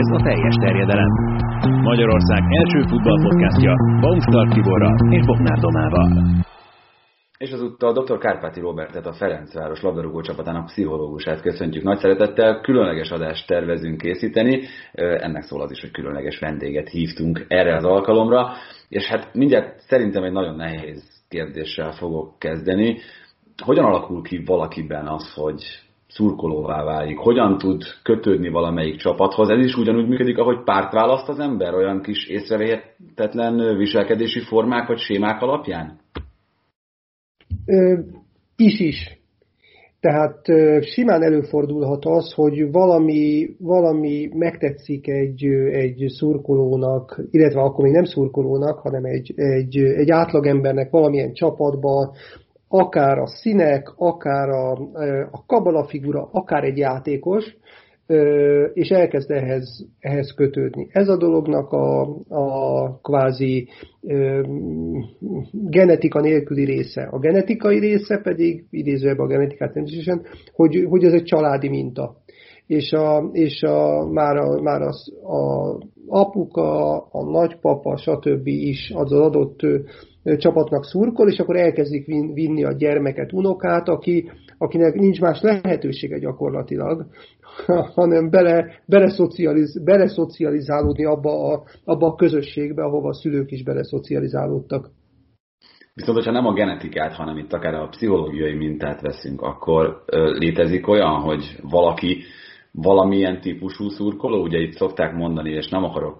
Ez a teljes terjedelem. Magyarország első futballpodcastja Baumstark Tiborral és Bognár Domával. És azúttal dr. Kárpáti Robertet, a Ferencváros labdarúgó csapatának pszichológusát köszöntjük nagy szeretettel. Különleges adást tervezünk készíteni. Ennek szól az is, hogy különleges vendéget hívtunk erre az alkalomra. És hát mindjárt szerintem egy nagyon nehéz kérdéssel fogok kezdeni. Hogyan alakul ki valakiben az, hogy szurkolóvá válik? Hogyan tud kötődni valamelyik csapathoz? Ez is ugyanúgy működik, ahogy párt választ az ember, olyan kis észrevehetetlen viselkedési formák vagy sémák alapján? Ö, is is. Tehát ö, simán előfordulhat az, hogy valami, valami megtetszik egy, egy szurkolónak, illetve akkor még nem szurkolónak, hanem egy, egy, egy átlagembernek valamilyen csapatban, akár a színek, akár a, a kabala figura, akár egy játékos, és elkezd ehhez, ehhez kötődni. Ez a dolognak a, a kvázi genetika nélküli része. A genetikai része pedig, idézőjebb a genetikát természetesen, hogy, hogy ez egy családi minta. És, a, és a, már, a, már az, a apuka, a nagypapa, stb. is az adott csapatnak szurkol, és akkor elkezdik vinni a gyermeket, unokát, aki, akinek nincs más lehetősége gyakorlatilag, hanem bele, beleszocializ, beleszocializálódni abba a, abba a közösségbe, ahova a szülők is beleszocializálódtak. Viszont, hogyha nem a genetikát, hanem itt akár a pszichológiai mintát veszünk, akkor létezik olyan, hogy valaki valamilyen típusú szurkoló, ugye itt szokták mondani, és nem akarok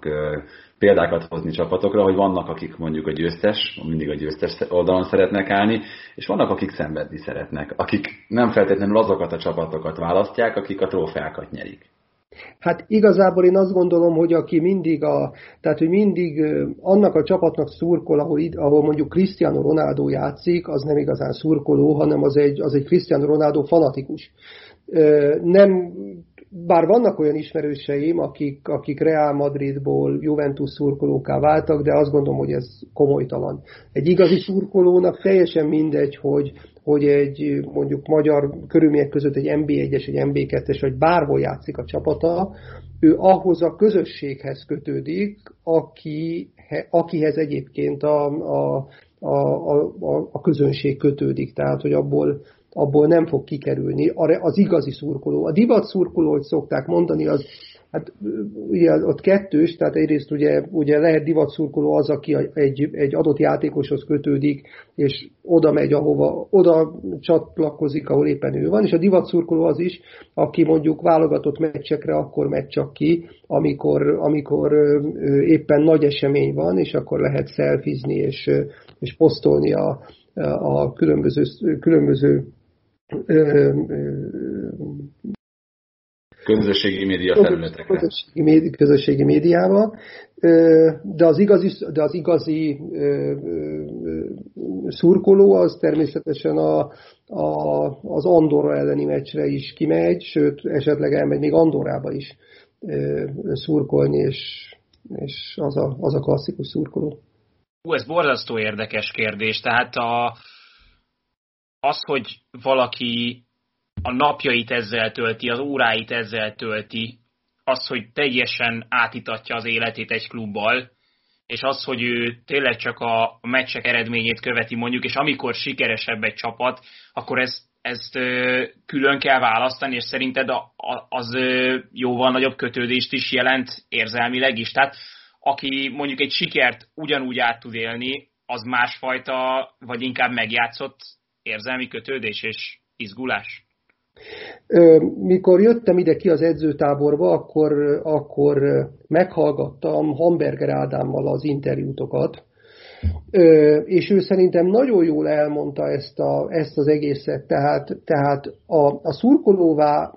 példákat hozni csapatokra, hogy vannak, akik mondjuk a győztes, mindig a győztes oldalon szeretnek állni, és vannak, akik szenvedni szeretnek, akik nem feltétlenül azokat a csapatokat választják, akik a trófeákat nyerik. Hát igazából én azt gondolom, hogy aki mindig a, tehát hogy mindig annak a csapatnak szurkol, ahol, ahol mondjuk Cristiano Ronaldo játszik, az nem igazán szurkoló, hanem az egy, az egy Cristiano Ronaldo fanatikus. Nem bár vannak olyan ismerőseim, akik, akik Real Madridból Juventus szurkolóká váltak, de azt gondolom, hogy ez komolytalan. Egy igazi szurkolónak teljesen mindegy, hogy, hogy egy mondjuk magyar körülmények között egy MB1-es, egy MB2-es, vagy bárhol játszik a csapata, ő ahhoz a közösséghez kötődik, aki, akihez egyébként a, a, a, a, a közönség kötődik. Tehát, hogy abból abból nem fog kikerülni az igazi szurkoló. A divat szurkoló, hogy szokták mondani, az Hát ugye ott kettős, tehát egyrészt ugye, ugye lehet divatszurkoló az, aki egy, egy adott játékoshoz kötődik, és oda megy, ahova, oda csatlakozik, ahol éppen ő van, és a divatszurkoló az is, aki mondjuk válogatott meccsekre akkor megy csak ki, amikor, amikor éppen nagy esemény van, és akkor lehet szelfizni és, és posztolni a, a különböző, különböző közösségi média felületekre. Közösségi, médi, közösségi médiába, de az igazi, de az igazi szurkoló az természetesen a, a, az Andorra elleni meccsre is kimegy, sőt, esetleg elmegy még Andorrába is szurkolni, és, és az, a, az a klasszikus szurkoló. Hú, ez borzasztó érdekes kérdés. Tehát a, az, hogy valaki a napjait ezzel tölti, az óráit ezzel tölti, az, hogy teljesen átitatja az életét egy klubbal, és az, hogy ő tényleg csak a meccsek eredményét követi mondjuk, és amikor sikeresebb egy csapat, akkor ezt, ezt külön kell választani, és szerinted az jóval nagyobb kötődést is jelent érzelmileg is. Tehát aki mondjuk egy sikert ugyanúgy át tud élni, az másfajta, vagy inkább megjátszott érzelmi kötődés és izgulás? Mikor jöttem ide ki az edzőtáborba, akkor, akkor meghallgattam Hamburger Ádámmal az interjútokat, és ő szerintem nagyon jól elmondta ezt, a, ezt az egészet, tehát, tehát a, a szurkolóvá,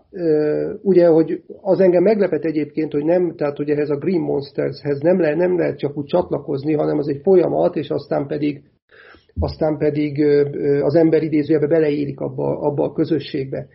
ugye, hogy az engem meglepet egyébként, hogy nem, tehát ugye ez a Green Monstershez nem, le, nem lehet csak úgy csatlakozni, hanem az egy folyamat, és aztán pedig aztán pedig az ember idézőjebe beleérik abba, abba a közösségbe.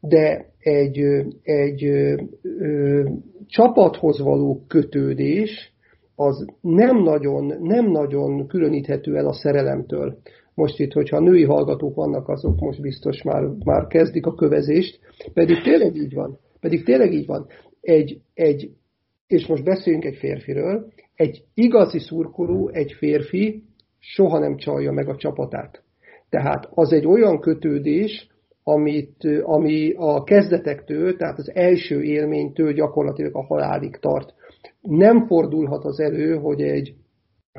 De egy, egy ö, csapathoz való kötődés az nem nagyon, nem nagyon különíthető el a szerelemtől. Most itt, hogyha női hallgatók vannak, azok most biztos már, már kezdik a kövezést, pedig tényleg így van. Pedig tényleg így van. egy, egy, és most beszéljünk egy férfiről, egy igazi szurkoló, egy férfi soha nem csalja meg a csapatát. Tehát az egy olyan kötődés, amit, ami a kezdetektől, tehát az első élménytől gyakorlatilag a halálig tart. Nem fordulhat az elő, hogy egy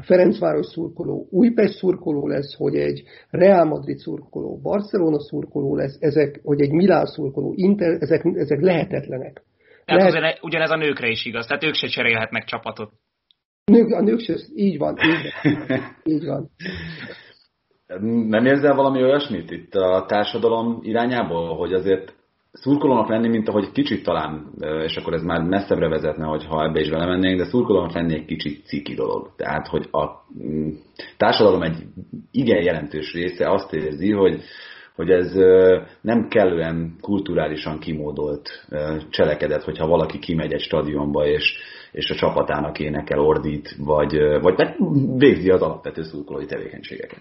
Ferencváros szurkoló Újpest szurkoló lesz, hogy egy Real Madrid szurkoló Barcelona szurkoló lesz, ezek, hogy egy Milán szurkoló Inter, ezek, ezek lehetetlenek. Tehát Lehet... ugyanez a nőkre is igaz, tehát ők se cserélhetnek csapatot. Nők, a nők se, így van, így van. Így van. Nem érzel valami olyasmit itt a társadalom irányából, hogy azért szurkolónak lenni, mint ahogy kicsit talán, és akkor ez már messzebbre vezetne, hogyha ebbe is belemennénk, de szurkolónak lenni egy kicsit ciki dolog. Tehát, hogy a mm, társadalom egy igen jelentős része azt érzi, hogy, hogy ez nem kellően kulturálisan kimódolt cselekedet, hogyha valaki kimegy egy stadionba, és, és a csapatának énekel, ordít, vagy, vagy végzi az alapvető szurkolói tevékenységeket.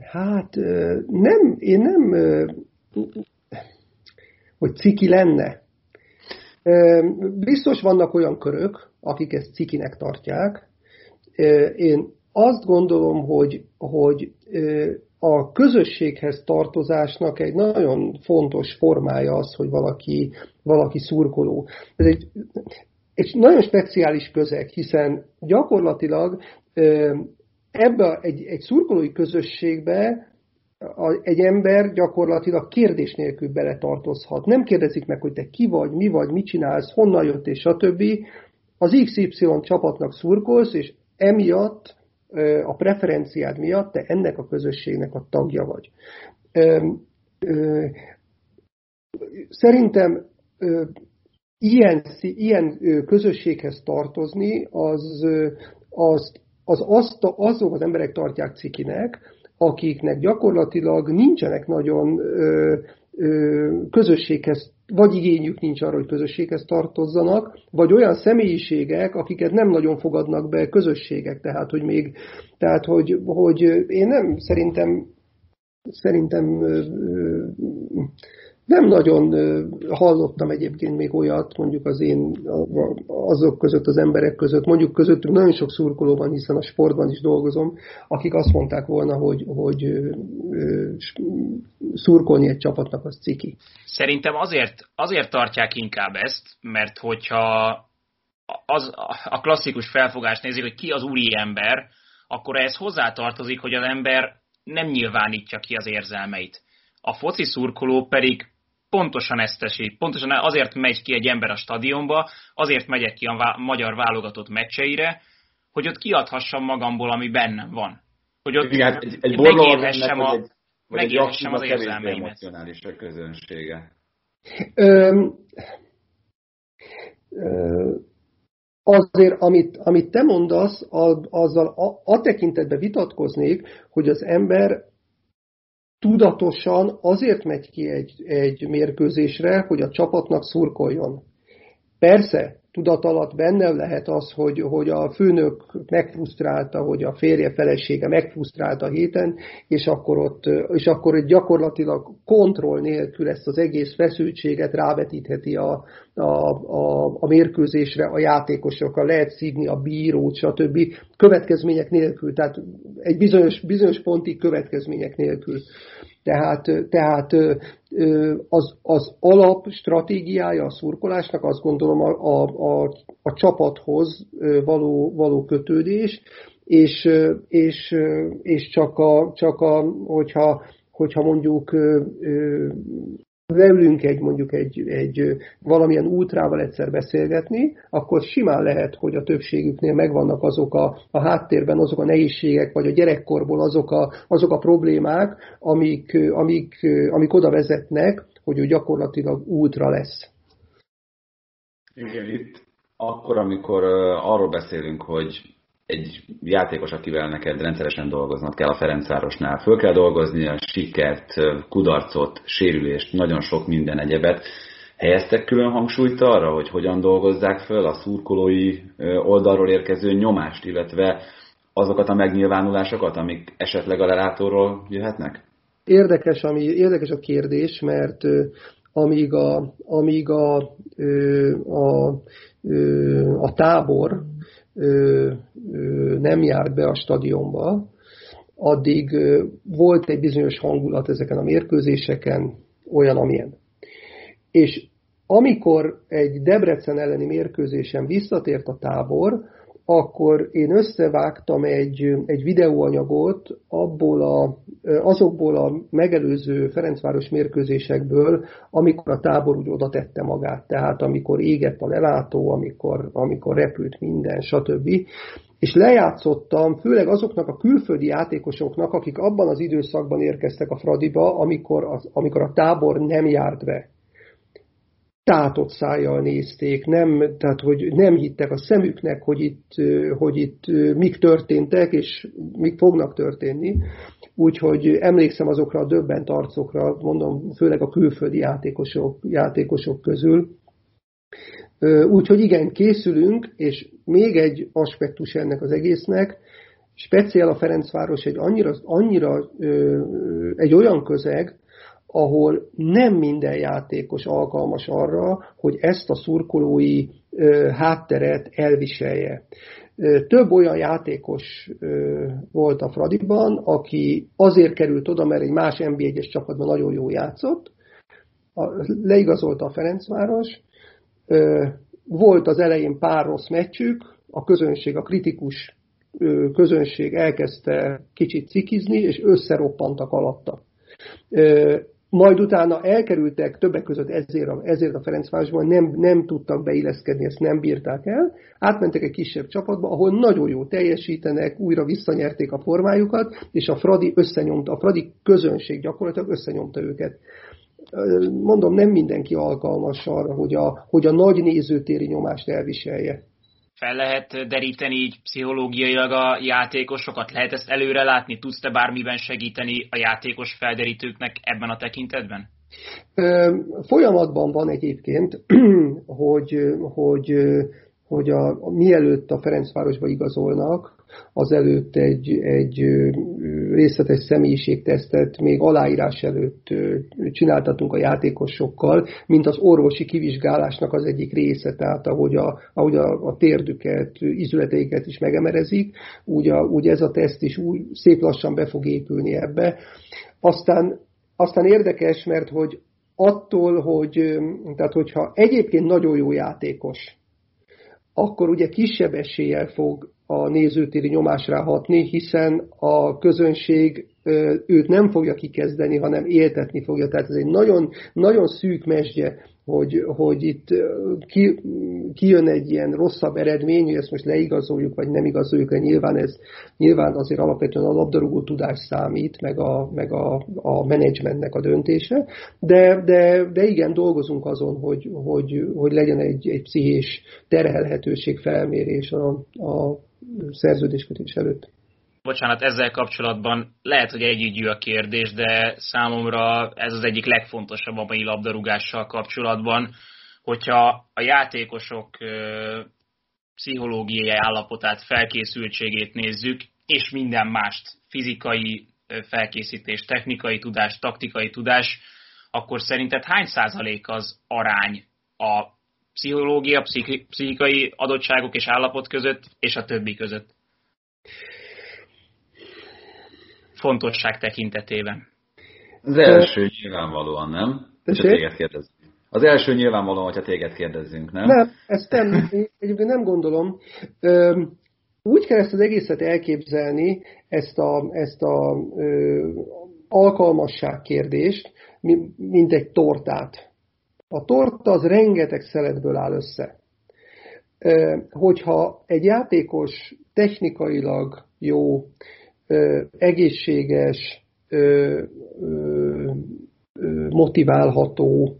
Hát nem, én nem, hogy ciki lenne. Biztos vannak olyan körök, akik ezt cikinek tartják. Én azt gondolom, hogy, hogy a közösséghez tartozásnak egy nagyon fontos formája az, hogy valaki, valaki szurkoló. Ez egy, egy nagyon speciális közeg, hiszen gyakorlatilag ebbe egy, egy szurkolói közösségbe a, egy ember gyakorlatilag kérdés nélkül beletartozhat. Nem kérdezik meg, hogy te ki vagy, mi vagy, mit csinálsz, honnan jött, és stb. Az XY csapatnak szurkolsz, és emiatt, a preferenciád miatt te ennek a közösségnek a tagja vagy. Szerintem ilyen, ilyen közösséghez tartozni, az, az az azok az emberek tartják cikinek, akiknek gyakorlatilag nincsenek nagyon közösséghez, vagy igényük nincs arra, hogy közösséghez tartozzanak, vagy olyan személyiségek, akiket nem nagyon fogadnak be közösségek, tehát hogy még, tehát hogy, hogy én nem szerintem szerintem nem nagyon hallottam egyébként még olyat, mondjuk az én, azok között, az emberek között, mondjuk közöttünk nagyon sok szurkoló van, hiszen a sportban is dolgozom, akik azt mondták volna, hogy, hogy szurkolni egy csapatnak az ciki. Szerintem azért, azért tartják inkább ezt, mert hogyha az, a klasszikus felfogást nézik, hogy ki az úri ember, akkor ez hozzátartozik, hogy az ember nem nyilvánítja ki az érzelmeit. A foci szurkoló pedig pontosan ezt teszi. Pontosan azért megy ki egy ember a stadionba, azért megyek ki a magyar válogatott meccseire, hogy ott kiadhassam magamból, ami bennem van. Hogy ott Igen, egy, egy megélhessem, a, egy, megélhessem az érzelmeimet. a közönsége. Ö, ö, azért, amit, amit te mondasz, azzal a, a tekintetben vitatkoznék, hogy az ember tudatosan azért megy ki egy, egy mérkőzésre, hogy a csapatnak szurkoljon. Persze, tudat alatt benne lehet az, hogy, hogy a főnök megfrusztrálta, hogy a férje felesége megfrusztrálta a héten, és akkor, ott, és akkor gyakorlatilag kontroll nélkül ezt az egész feszültséget rávetítheti a, a, a, a mérkőzésre, a játékosokra, lehet szívni a bírót, stb. következmények nélkül, tehát egy bizonyos, bizonyos pontig következmények nélkül. Tehát, tehát az, az alap stratégiája a szurkolásnak azt gondolom a, a, a, a csapathoz való, való kötődés, és, és, és csak, a, csak a, hogyha, hogyha mondjuk leülünk egy mondjuk egy, egy valamilyen ultrával egyszer beszélgetni, akkor simán lehet, hogy a többségüknél megvannak azok a, a háttérben azok a nehézségek, vagy a gyerekkorból azok a, azok a problémák, amik, amik, amik oda vezetnek, hogy ő gyakorlatilag ultra lesz. Igen, itt akkor, amikor arról beszélünk, hogy egy játékos, akivel neked rendszeresen dolgoznod kell a Ferencvárosnál. Föl kell dolgozni a sikert, kudarcot, sérülést, nagyon sok minden egyebet. Helyeztek külön hangsúlyt arra, hogy hogyan dolgozzák föl a szurkolói oldalról érkező nyomást, illetve azokat a megnyilvánulásokat, amik esetleg a lelátóról jöhetnek? Érdekes, ami, érdekes a kérdés, mert amíg a, amíg a, a, a tábor nem járt be a stadionba, addig volt egy bizonyos hangulat ezeken a mérkőzéseken, olyan, amilyen. És amikor egy Debrecen elleni mérkőzésen visszatért a tábor, akkor én összevágtam egy, egy videóanyagot abból a, azokból a megelőző Ferencváros mérkőzésekből, amikor a tábor úgy oda tette magát. Tehát amikor égett a lelátó, amikor, amikor repült minden, stb. És lejátszottam főleg azoknak a külföldi játékosoknak, akik abban az időszakban érkeztek a Fradiba, amikor, az, amikor a tábor nem járt be tátott szájjal nézték, nem, tehát hogy nem hittek a szemüknek, hogy itt, hogy itt mik történtek, és mik fognak történni. Úgyhogy emlékszem azokra a döbbent arcokra, mondom, főleg a külföldi játékosok, játékosok közül. Úgyhogy igen, készülünk, és még egy aspektus ennek az egésznek, speciál a Ferencváros egy annyira, annyira egy olyan közeg, ahol nem minden játékos alkalmas arra, hogy ezt a szurkolói hátteret elviselje. Több olyan játékos volt a Fradiban, aki azért került oda, mert egy más NB1-es csapatban nagyon jó játszott, leigazolta a Ferencváros, volt az elején pár rossz meccsük, a közönség, a kritikus közönség elkezdte kicsit cikizni, és összeroppantak alatta majd utána elkerültek többek között ezért a, ezért a Ferencvárosban, nem, nem tudtak beilleszkedni, ezt nem bírták el, átmentek egy kisebb csapatba, ahol nagyon jó teljesítenek, újra visszanyerték a formájukat, és a Fradi összenyomta, a Fradi közönség gyakorlatilag összenyomta őket. Mondom, nem mindenki alkalmas arra, hogy a, hogy a nagy nézőtéri nyomást elviselje fel lehet deríteni így pszichológiailag a játékosokat? Lehet ezt előre látni? Tudsz te bármiben segíteni a játékos felderítőknek ebben a tekintetben? Folyamatban van egyébként, hogy, hogy, hogy a, mielőtt a Ferencvárosba igazolnak, azelőtt egy, egy részletes személyiségtesztet még aláírás előtt csináltatunk a játékosokkal, mint az orvosi kivizsgálásnak az egyik része, tehát ahogy a, ahogy a, a térdüket, izületeiket is megemerezik, úgy, a, úgy ez a teszt is úgy szép lassan be fog épülni ebbe. Aztán, aztán érdekes, mert hogy attól, hogy tehát hogyha egyébként nagyon jó játékos, akkor ugye kisebb eséllyel fog a nézőtéri nyomásra hatni, hiszen a közönség őt nem fogja kikezdeni, hanem éltetni fogja. Tehát ez egy nagyon, nagyon szűk mesdje, hogy, hogy itt ki, kijön egy ilyen rosszabb eredmény, hogy ezt most leigazoljuk, vagy nem igazoljuk de nyilván ez nyilván azért alapvetően a labdarúgó tudás számít, meg a, meg a, a menedzsmentnek a döntése, de, de, de igen, dolgozunk azon, hogy, hogy, hogy legyen egy, egy pszichés terhelhetőség felmérés a, a szerződéskötés előtt. Bocsánat, ezzel kapcsolatban lehet, hogy együgyű a kérdés, de számomra ez az egyik legfontosabb a mai labdarúgással kapcsolatban, hogyha a játékosok pszichológiai állapotát, felkészültségét nézzük, és minden mást, fizikai felkészítés, technikai tudás, taktikai tudás, akkor szerinted hány százalék az arány a pszichológia, pszichikai adottságok és állapot között, és a többi között? fontosság tekintetében? Az első nyilvánvalóan, nem? Téged kérdezzünk. Az első nyilvánvalóan, hogyha téged kérdezzünk, nem? Nem, ezt nem, egyébként nem gondolom. Úgy kell ezt az egészet elképzelni, ezt a, ezt a ö, alkalmasság kérdést, mint egy tortát. A torta az rengeteg szeletből áll össze. Hogyha egy játékos technikailag jó, egészséges, motiválható,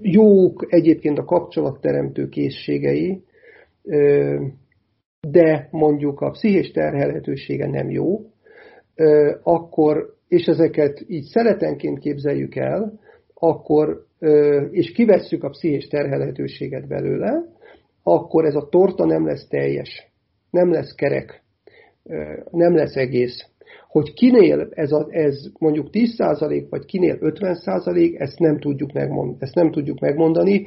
jók egyébként a kapcsolatteremtő készségei, de mondjuk a pszichés terhelhetősége nem jó, akkor, és ezeket így szeletenként képzeljük el, akkor, és kivesszük a pszichés terhelhetőséget belőle, akkor ez a torta nem lesz teljes nem lesz kerek, nem lesz egész. hogy kinél ez, a, ez mondjuk 10% vagy kinél 50%, ezt nem tudjuk, megmond, ezt nem tudjuk megmondani.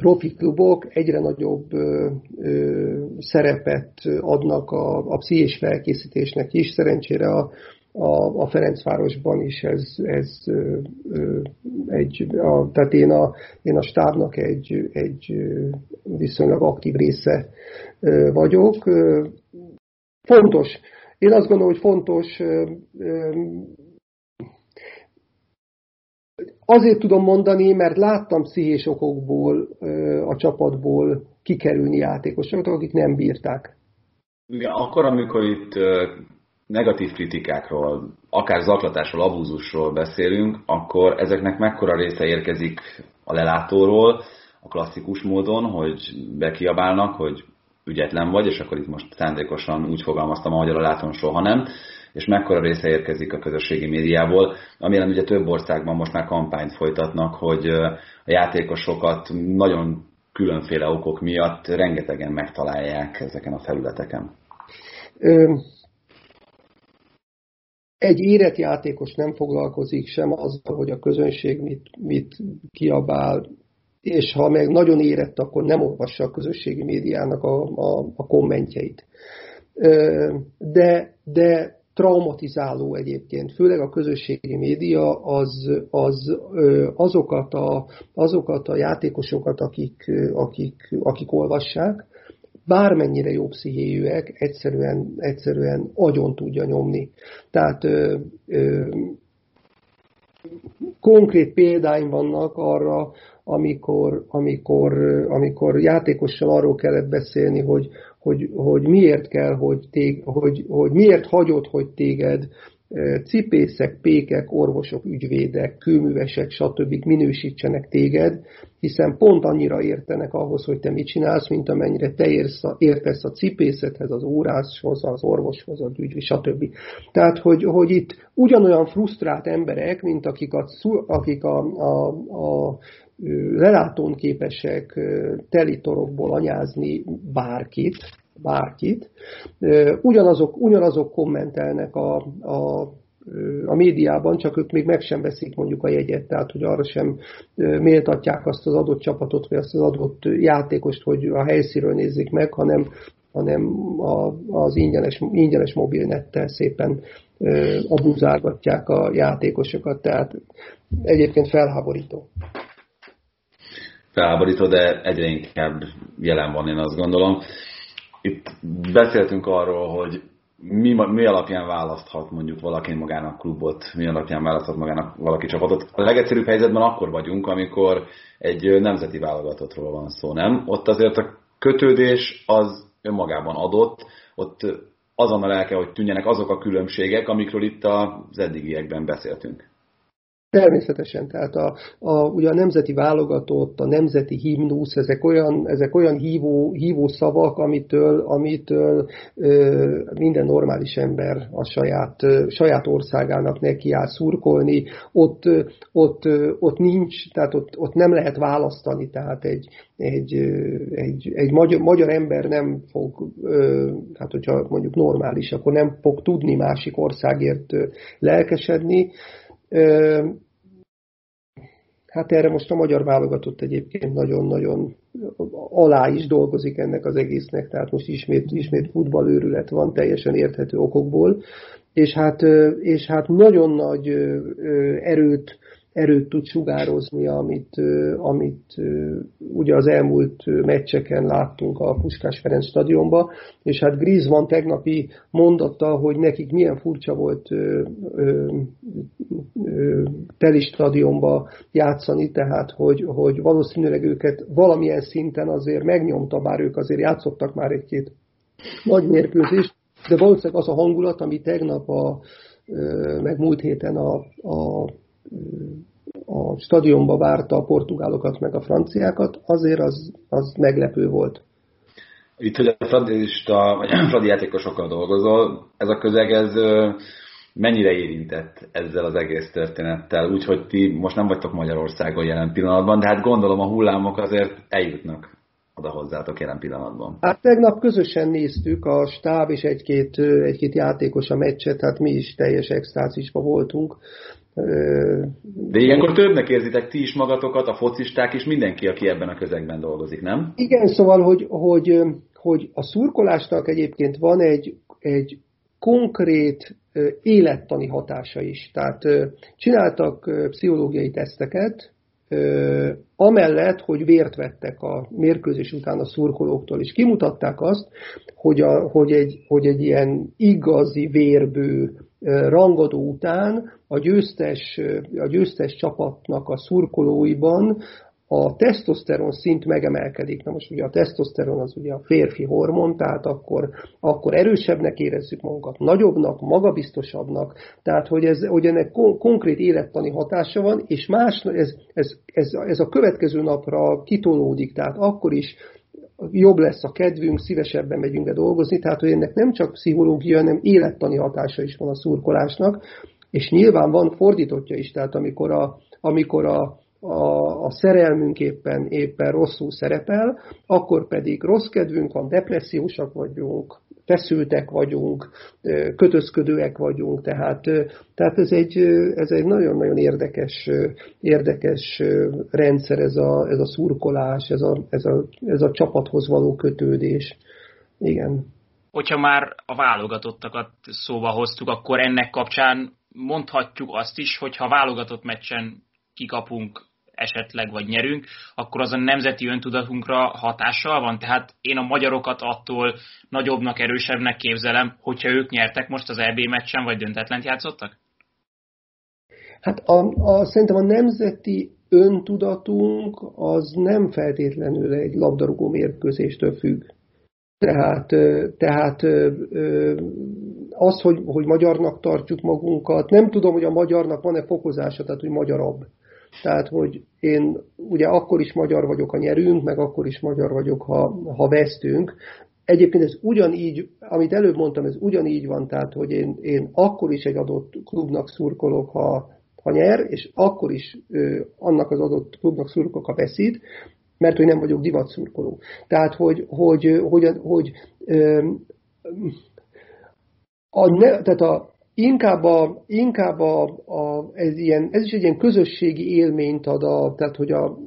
Profi klubok egyre nagyobb ö, ö, szerepet adnak a, a pszichés felkészítésnek is. Szerencsére a, a, a Ferencvárosban is ez, ez ö, ö, egy, a, tehát én a, én a stábnak egy, egy viszonylag aktív része ö, vagyok. Fontos, én azt gondolom, hogy fontos Azért tudom mondani, mert láttam pszichés okokból a csapatból kikerülni játékosokat, akik nem bírták. Igen, akkor, amikor itt negatív kritikákról, akár zaklatásról, abúzusról beszélünk, akkor ezeknek mekkora része érkezik a lelátóról, a klasszikus módon, hogy bekiabálnak, hogy ügyetlen vagy, és akkor itt most szándékosan úgy fogalmaztam, ahogy a látom soha nem, és mekkora része érkezik a közösségi médiából, amilyen ugye több országban most már kampányt folytatnak, hogy a játékosokat nagyon különféle okok miatt rengetegen megtalálják ezeken a felületeken. Egy érett játékos nem foglalkozik sem azzal, hogy a közönség mit, mit kiabál, és ha meg nagyon érett, akkor nem olvassa a közösségi médiának a, a, a kommentjeit. De, de traumatizáló egyébként, főleg a közösségi média az, az azokat, a, azokat a játékosokat, akik, akik, akik olvassák, bármennyire jó pszichéjűek, egyszerűen, egyszerűen agyon tudja nyomni. Tehát ö, ö, konkrét példáim vannak arra, amikor, amikor, amikor játékossal arról kellett beszélni, hogy, hogy, hogy miért kell, hogy, tég, hogy, hogy miért hagyod, hogy téged cipészek, pékek, orvosok, ügyvédek, kőművesek, stb. minősítsenek téged, hiszen pont annyira értenek ahhoz, hogy te mit csinálsz, mint amennyire te érsz a, értesz a cipészethez, az óráshoz, az orvoshoz, az ügyvéd, stb. Tehát, hogy, hogy itt ugyanolyan frusztrált emberek, mint akik a, akik a, a, a lelátón képesek telitorokból anyázni bárkit, bárkit. Ugyanazok, ugyanazok kommentelnek a, a, a médiában, csak ők még meg sem veszik mondjuk a jegyet, tehát hogy arra sem méltatják azt az adott csapatot, vagy azt az adott játékost, hogy a helyszínről nézzék meg, hanem, hanem a, az ingyenes, ingyenes mobilnettel szépen abuzálgatják a játékosokat, tehát egyébként felháborító felháborító, de egyre inkább jelen van, én azt gondolom. Itt beszéltünk arról, hogy mi, mi alapján választhat mondjuk valaki magának klubot, mi alapján választhat magának valaki csapatot. A legegyszerűbb helyzetben akkor vagyunk, amikor egy nemzeti válogatottról van szó, nem? Ott azért a kötődés az önmagában adott, ott azonnal el kell, hogy tűnjenek azok a különbségek, amikről itt az eddigiekben beszéltünk. Természetesen, tehát a, a, ugye a nemzeti válogatott, a nemzeti himnusz, ezek olyan, ezek olyan hívó, hívó szavak, amitől, amitől ö, minden normális ember a saját, ö, saját országának neki áll szurkolni. Ott, ö, ott, ö, ott nincs, tehát ott, ott nem lehet választani, tehát egy, egy, egy, egy magyar, magyar ember nem fog, hát hogyha mondjuk normális, akkor nem fog tudni másik országért lelkesedni. Hát erre most a magyar válogatott egyébként nagyon-nagyon alá is dolgozik ennek az egésznek, tehát most ismét, ismét futballőrület van teljesen érthető okokból, és hát, és hát nagyon nagy erőt erőt tud sugározni, amit, amit ugye az elmúlt meccseken láttunk a Puskás Ferenc stadionba, és hát Griezmann tegnapi mondatta, hogy nekik milyen furcsa volt teli stadionba játszani, tehát hogy, hogy valószínűleg őket valamilyen szinten azért megnyomta, bár ők azért játszottak már egy-két nagy mérkőzést, de valószínűleg az a hangulat, ami tegnap a, meg múlt héten a, a a stadionba várta a portugálokat meg a franciákat, azért az, az meglepő volt. Itt, hogy a fradista, vagy a fradi játékosokkal dolgozol, ez a közeg, ez mennyire érintett ezzel az egész történettel, úgyhogy ti most nem vagytok Magyarországon jelen pillanatban, de hát gondolom a hullámok azért eljutnak oda hozzátok jelen pillanatban? Hát tegnap közösen néztük a stáb és egy-két, egy-két játékos a meccset, hát mi is teljes extázisban voltunk. De ilyenkor többnek érzitek ti is magatokat, a focisták is, mindenki, aki ebben a közegben dolgozik, nem? Igen, szóval, hogy, hogy, hogy a szurkolásnak egyébként van egy, egy konkrét élettani hatása is. Tehát csináltak pszichológiai teszteket, amellett, hogy vért vettek a mérkőzés után a szurkolóktól, és kimutatták azt, hogy, a, hogy, egy, hogy egy ilyen igazi vérbő rangadó után a győztes, a győztes csapatnak a szurkolóiban a tesztoszteron szint megemelkedik. Na most ugye a tesztoszteron az ugye a férfi hormon, tehát akkor, akkor erősebbnek érezzük magunkat, nagyobbnak, magabiztosabbnak, tehát hogy, ez, hogy ennek kon- konkrét élettani hatása van, és más, ez, ez, ez, ez a következő napra kitolódik, tehát akkor is jobb lesz a kedvünk, szívesebben megyünk be dolgozni, tehát hogy ennek nem csak pszichológia, hanem élettani hatása is van a szurkolásnak, és nyilván van fordítottja is, tehát amikor a, amikor a, a, a szerelmünk éppen, éppen rosszul szerepel, akkor pedig rossz kedvünk van, depressziósak vagyunk, feszültek vagyunk, kötözködőek vagyunk, tehát, tehát ez egy, ez egy nagyon-nagyon érdekes, érdekes rendszer ez a, ez a szurkolás, ez a, ez, a, ez a csapathoz való kötődés. Igen. Hogyha már a válogatottakat szóba hoztuk, akkor ennek kapcsán mondhatjuk azt is, hogy ha válogatott meccsen kikapunk esetleg, vagy nyerünk, akkor az a nemzeti öntudatunkra hatással van. Tehát én a magyarokat attól nagyobbnak, erősebbnek képzelem, hogyha ők nyertek most az EB meccsen, vagy döntetlent játszottak? Hát a, a, szerintem a nemzeti öntudatunk az nem feltétlenül egy labdarúgó mérkőzéstől függ. Tehát, tehát az, hogy, hogy magyarnak tartjuk magunkat, nem tudom, hogy a magyarnak van-e fokozása, tehát hogy magyarabb. Tehát, hogy én ugye akkor is magyar vagyok, ha nyerünk, meg akkor is magyar vagyok, ha, ha vesztünk. Egyébként ez ugyanígy, amit előbb mondtam, ez ugyanígy van, tehát, hogy én, én akkor is egy adott klubnak szurkolok, ha, ha nyer, és akkor is ö, annak az adott klubnak szurkolok, ha veszít, mert hogy nem vagyok divatszurkoló. Tehát, hogy, hogy, hogy, hogy, hogy ö, a, ne, tehát a, inkább, a, inkább a, a, ez, ilyen, ez is egy ilyen közösségi élményt ad, a, tehát hogy a,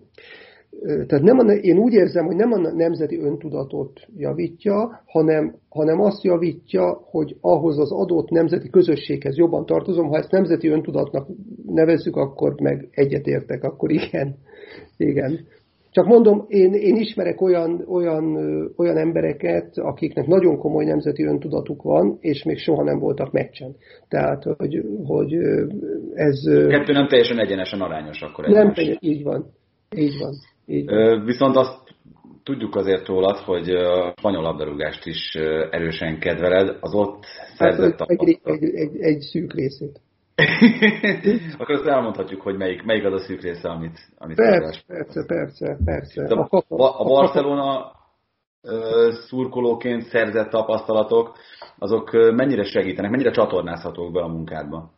tehát nem a, én úgy érzem, hogy nem a nemzeti öntudatot javítja, hanem, hanem azt javítja, hogy ahhoz az adott nemzeti közösséghez jobban tartozom. Ha ezt nemzeti öntudatnak nevezzük, akkor meg egyetértek, akkor igen. igen. Csak mondom, én, én ismerek olyan, olyan, olyan embereket, akiknek nagyon komoly nemzeti öntudatuk van, és még soha nem voltak meccsen. Tehát, hogy, hogy ez... Kettő nem teljesen egyenesen arányos akkor Nem, teljesen, így van. Így van. Így van. Viszont azt tudjuk azért rólad, hogy a spanyol labdarúgást is erősen kedveled, az ott hát, szerzett hát, egy, egy, egy, egy szűk részét. Akkor azt elmondhatjuk, hogy melyik, melyik az a szűk része, amit, amit persze, persze, persze, persze. A, a Barcelona szurkolóként szerzett tapasztalatok, azok mennyire segítenek, mennyire csatornázhatók be a munkádba?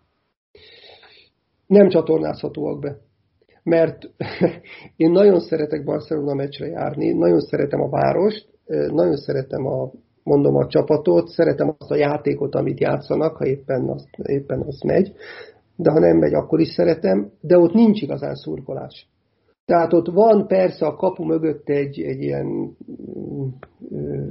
Nem csatornázhatóak be. Mert én nagyon szeretek Barcelona meccsre járni, nagyon szeretem a várost, nagyon szeretem a, mondom a csapatot, szeretem azt a játékot, amit játszanak, ha éppen az, éppen az megy, de ha nem megy, akkor is szeretem, de ott nincs igazán szurkolás. Tehát ott van persze a kapu mögött egy, egy ilyen ö,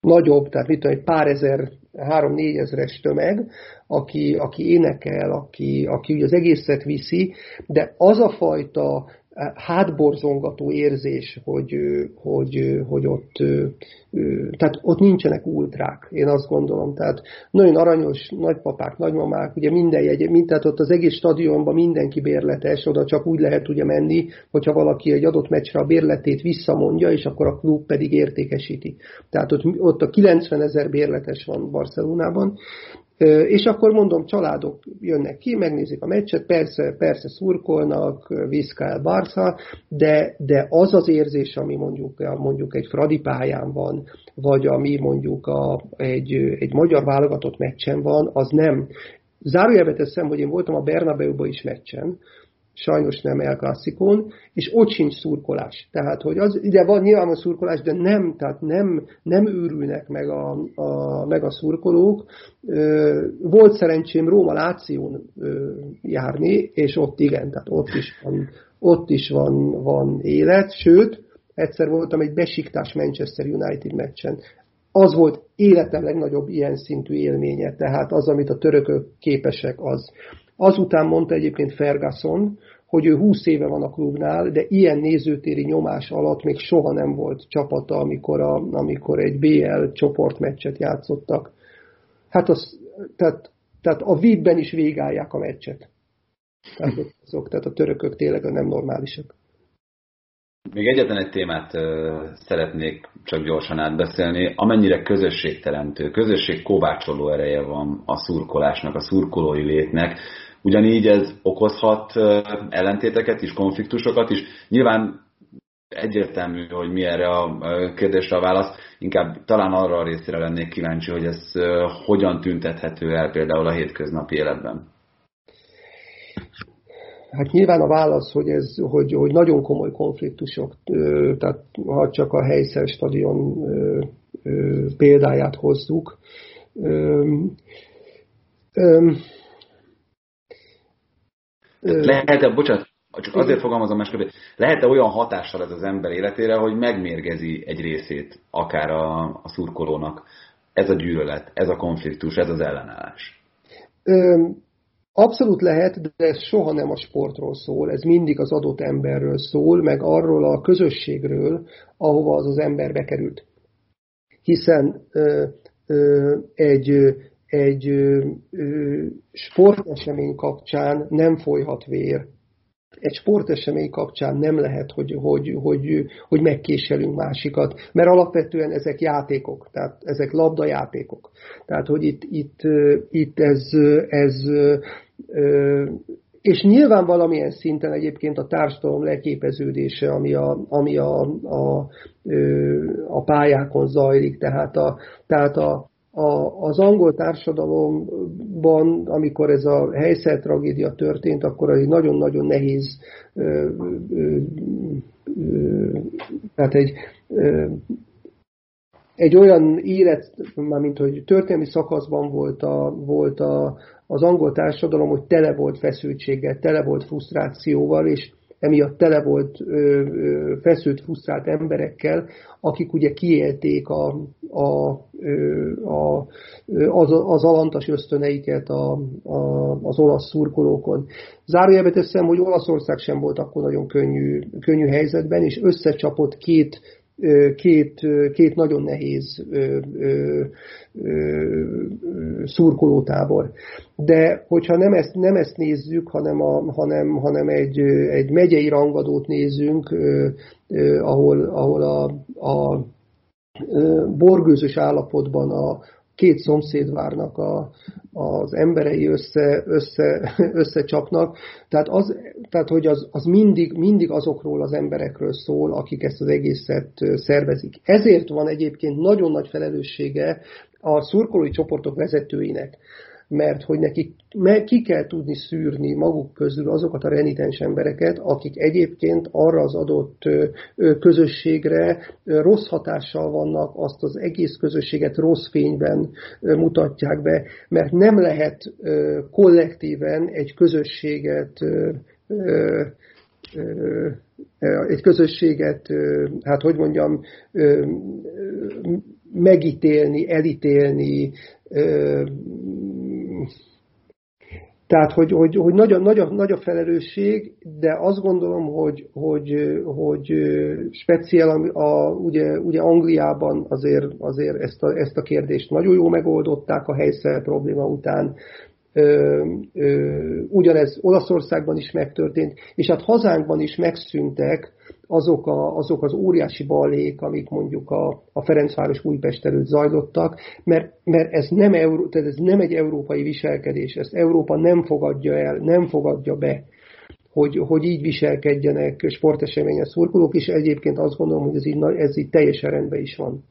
nagyobb, tehát mit tudom, egy pár ezer, három-négy ezeres tömeg, aki, aki énekel, aki, aki ugye az egészet viszi, de az a fajta hátborzongató érzés, hogy, hogy, hogy ott, tehát ott nincsenek ultrák, én azt gondolom. Tehát nagyon aranyos nagypapák, nagymamák, ugye minden jegy, mind, tehát ott az egész stadionban mindenki bérletes, oda csak úgy lehet ugye menni, hogyha valaki egy adott meccsre a bérletét visszamondja, és akkor a klub pedig értékesíti. Tehát ott, ott a 90 ezer bérletes van Barcelonában, és akkor mondom, családok jönnek ki, megnézik a meccset, persze, persze szurkolnak, Vizsgál Barca, de, de az az érzés, ami mondjuk, mondjuk egy Fradi pályán van, vagy ami mondjuk a, egy, egy magyar válogatott meccsen van, az nem. Zárójelbe teszem, hogy én voltam a Bernabeu-ba is meccsen, sajnos nem El Clasicón, és ott sincs szurkolás. Tehát, hogy az, ide van nyilván a szurkolás, de nem, tehát nem, nem őrülnek meg a, a, meg a szurkolók. Volt szerencsém Róma Láción járni, és ott igen, tehát ott is van, ott is van, van élet, sőt, egyszer voltam egy besiktás Manchester United meccsen. Az volt életem legnagyobb ilyen szintű élménye, tehát az, amit a törökök képesek, az. Azután mondta egyébként Ferguson, hogy ő 20 éve van a klubnál, de ilyen nézőtéri nyomás alatt még soha nem volt csapata, amikor, a, amikor egy BL csoportmeccset játszottak. Hát az, tehát, tehát a VIP-ben is végálják a meccset. Tehát, azok, tehát a törökök tényleg nem normálisak. Még egyetlen egy témát szeretnék csak gyorsan átbeszélni. Amennyire közösségteremtő, közösség kovácsoló ereje van a szurkolásnak, a szurkolói létnek, ugyanígy ez okozhat ellentéteket is, konfliktusokat is. Nyilván egyértelmű, hogy mi erre a kérdésre a válasz. Inkább talán arra a részére lennék kíváncsi, hogy ez hogyan tüntethető el például a hétköznapi életben. Hát nyilván a válasz, hogy, ez, hogy, hogy nagyon komoly konfliktusok, tehát ha csak a helyszer stadion példáját hozzuk. Lehet-e, bocsánat, csak azért fogalmazom másképp, lehet-e olyan hatással ez az ember életére, hogy megmérgezi egy részét akár a, a szurkolónak ez a gyűlölet, ez a konfliktus, ez az ellenállás? Abszolút lehet, de ez soha nem a sportról szól, ez mindig az adott emberről szól, meg arról a közösségről, ahova az az ember bekerült. Hiszen ö, ö, egy, egy ö, sportesemény kapcsán nem folyhat vér, egy sportesemény kapcsán nem lehet, hogy, hogy, hogy, hogy megkéselünk másikat, mert alapvetően ezek játékok, tehát ezek labdajátékok. Tehát, hogy itt, itt, itt ez, ez és nyilván valamilyen szinten egyébként a társadalom leképeződése, ami a, ami a, a, a pályákon zajlik, tehát, a, tehát a, a, az angol társadalomban, amikor ez a helyszer tragédia történt, akkor egy nagyon-nagyon nehéz, ö, ö, ö, tehát egy, egy olyan élet, mint hogy történelmi szakaszban volt, a, volt a, az angol társadalom, hogy tele volt feszültséggel, tele volt frusztrációval, és emiatt tele volt ö, ö, feszült, frusztrált emberekkel, akik ugye kiélték a, a, a, az, az alantas ösztöneiket a, a, az olasz szurkolókon. Zárójelbe teszem, hogy Olaszország sem volt akkor nagyon könnyű, könnyű helyzetben, és összecsapott két két, két nagyon nehéz szurkolótábor. De hogyha nem ezt, nem ezt nézzük, hanem, a, hanem, hanem egy, egy megyei rangadót nézzünk, ahol, ahol a, a borgőzös állapotban a, két szomszédvárnak a, az emberei össze, össze, összecsapnak. Tehát, az, tehát hogy az, az mindig, mindig azokról az emberekről szól, akik ezt az egészet szervezik. Ezért van egyébként nagyon nagy felelőssége a szurkolói csoportok vezetőinek mert hogy nekik ki kell tudni szűrni maguk közül azokat a renitens embereket, akik egyébként arra az adott közösségre rossz hatással vannak, azt az egész közösséget rossz fényben mutatják be, mert nem lehet kollektíven egy közösséget egy közösséget, hát hogy mondjam, megítélni, elítélni, tehát, hogy, hogy, hogy nagy, a, nagy, a, nagy a felelősség, de azt gondolom, hogy, hogy, hogy speciál, a, a, ugye, ugye Angliában azért, azért ezt, a, ezt a kérdést nagyon jó megoldották a helyszer probléma után, ö, ö, ugyanez Olaszországban is megtörtént, és hát hazánkban is megszűntek azok, a, azok az óriási ballék, amik mondjuk a, a Ferencváros Újpest előtt zajlottak, mert, mert ez, nem Euró, tehát ez nem egy európai viselkedés, ezt Európa nem fogadja el, nem fogadja be, hogy, hogy így viselkedjenek sporteseményes szurkolók, és egyébként azt gondolom, hogy ez így, ez így teljesen rendben is van.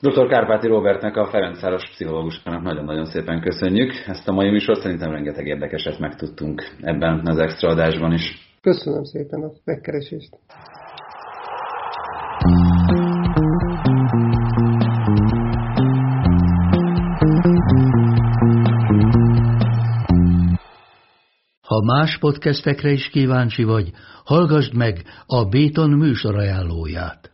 Dr. Kárpáti Robertnek, a Ferencváros pszichológusnak nagyon-nagyon szépen köszönjük. Ezt a mai műsort szerintem rengeteg érdekeset megtudtunk ebben az extra adásban is. Köszönöm szépen a megkeresést. Ha más podcastekre is kíváncsi vagy, hallgassd meg a Béton műsor ajánlóját.